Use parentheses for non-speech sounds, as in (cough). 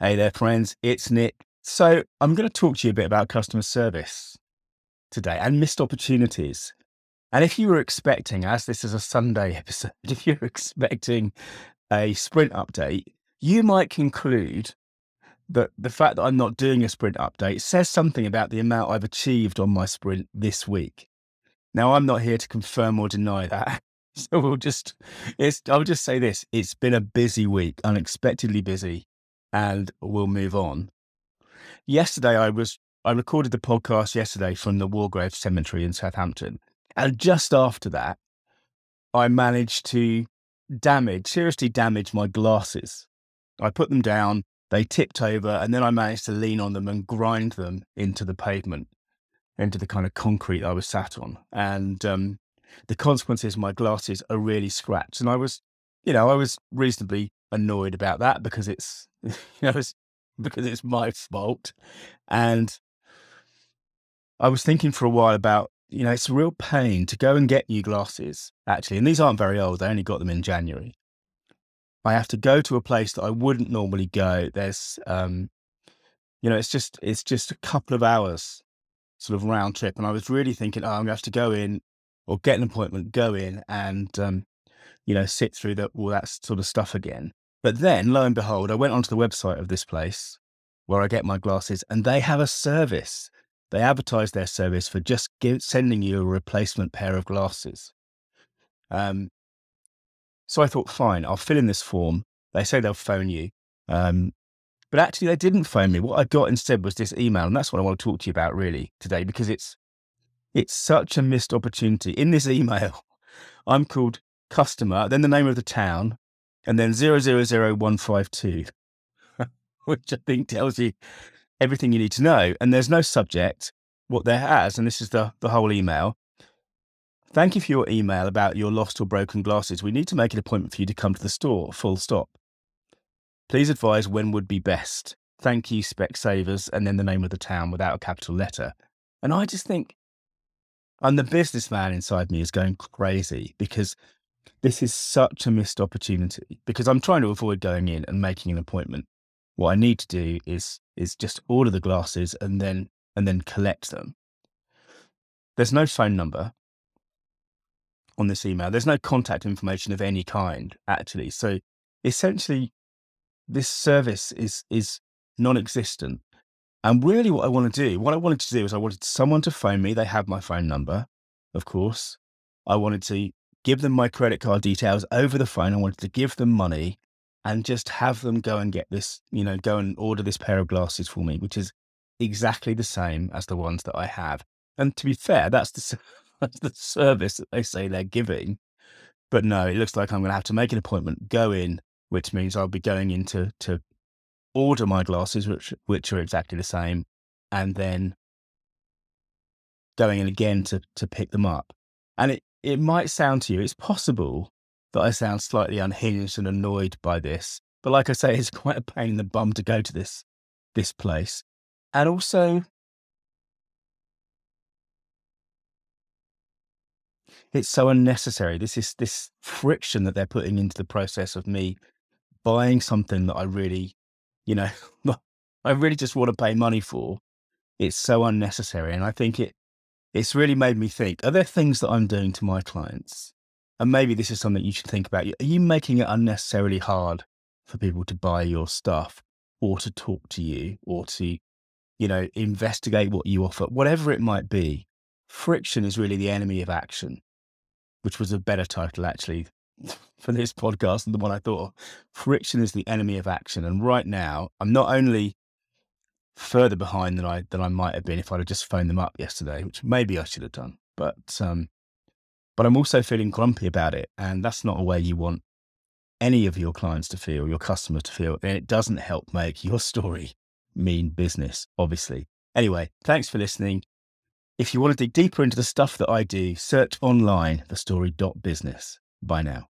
Hey there, friends. It's Nick. So, I'm going to talk to you a bit about customer service today and missed opportunities. And if you were expecting, as this is a Sunday (laughs) episode, if you're expecting a sprint update, you might conclude that the fact that I'm not doing a sprint update says something about the amount I've achieved on my sprint this week. Now, I'm not here to confirm or deny that. (laughs) So we'll just, it's, I'll just say this it's been a busy week, unexpectedly busy, and we'll move on. Yesterday, I was, I recorded the podcast yesterday from the Wargrave Cemetery in Southampton. And just after that, I managed to damage, seriously damage my glasses. I put them down, they tipped over, and then I managed to lean on them and grind them into the pavement, into the kind of concrete I was sat on. And um, the consequences my glasses are really scratched. And I was, you know, I was reasonably annoyed about that because it's, (laughs) you know, it's, because it's my fault. And I was thinking for a while about, you know, it's a real pain to go and get new glasses, actually. And these aren't very old. I only got them in January. I have to go to a place that I wouldn't normally go. There's, um, you know, it's just, it's just a couple of hours sort of round trip. And I was really thinking, oh, I'm to have to go in or get an appointment, go in and, um, you know, sit through the, all that sort of stuff again. But then, lo and behold, I went onto the website of this place where I get my glasses and they have a service. They advertise their service for just give, sending you a replacement pair of glasses. Um, so I thought, fine, I'll fill in this form. They say they'll phone you. Um, but actually, they didn't phone me. What I got instead was this email. And that's what I want to talk to you about really today, because it's it's such a missed opportunity. In this (laughs) email, I'm called customer, then the name of the town, and then 000152, (laughs) which I think tells you everything you need to know. And there's no subject. What there has, and this is the, the whole email. Thank you for your email about your lost or broken glasses. We need to make an appointment for you to come to the store, full stop. Please advise when would be best. Thank you, Specsavers, and then the name of the town without a capital letter. And I just think, and the businessman inside me is going crazy because this is such a missed opportunity because I'm trying to avoid going in and making an appointment. What I need to do is is just order the glasses and then and then collect them. There's no phone number on this email. There's no contact information of any kind actually. So essentially this service is is non-existent. And really, what I want to do, what I wanted to do is I wanted someone to phone me. They have my phone number, of course. I wanted to give them my credit card details over the phone. I wanted to give them money and just have them go and get this, you know, go and order this pair of glasses for me, which is exactly the same as the ones that I have. And to be fair, that's the, (laughs) that's the service that they say they're giving. But no, it looks like I'm going to have to make an appointment, go in, which means I'll be going into to order my glasses, which which are exactly the same, and then going in again to to pick them up. And it it might sound to you, it's possible that I sound slightly unhinged and annoyed by this, but like I say, it's quite a pain in the bum to go to this this place, and also. It's so unnecessary. This is this friction that they're putting into the process of me buying something that I really you know, (laughs) I really just want to pay money for. It's so unnecessary. And I think it, it's really made me think, are there things that I'm doing to my clients? And maybe this is something you should think about. Are you making it unnecessarily hard for people to buy your stuff or to talk to you or to, you know, investigate what you offer, whatever it might be? Friction is really the enemy of action, which was a better title actually (laughs) for this podcast and the one I thought friction is the enemy of action. And right now, I'm not only further behind than I than I might have been if I'd have just phoned them up yesterday, which maybe I should have done. But um, but I'm also feeling grumpy about it, and that's not a way you want any of your clients to feel, your customers to feel, and it doesn't help make your (laughs) story mean business, obviously. Anyway, thanks for listening. If you want to dig deeper into the stuff that I do, search online for story.business. Bye now.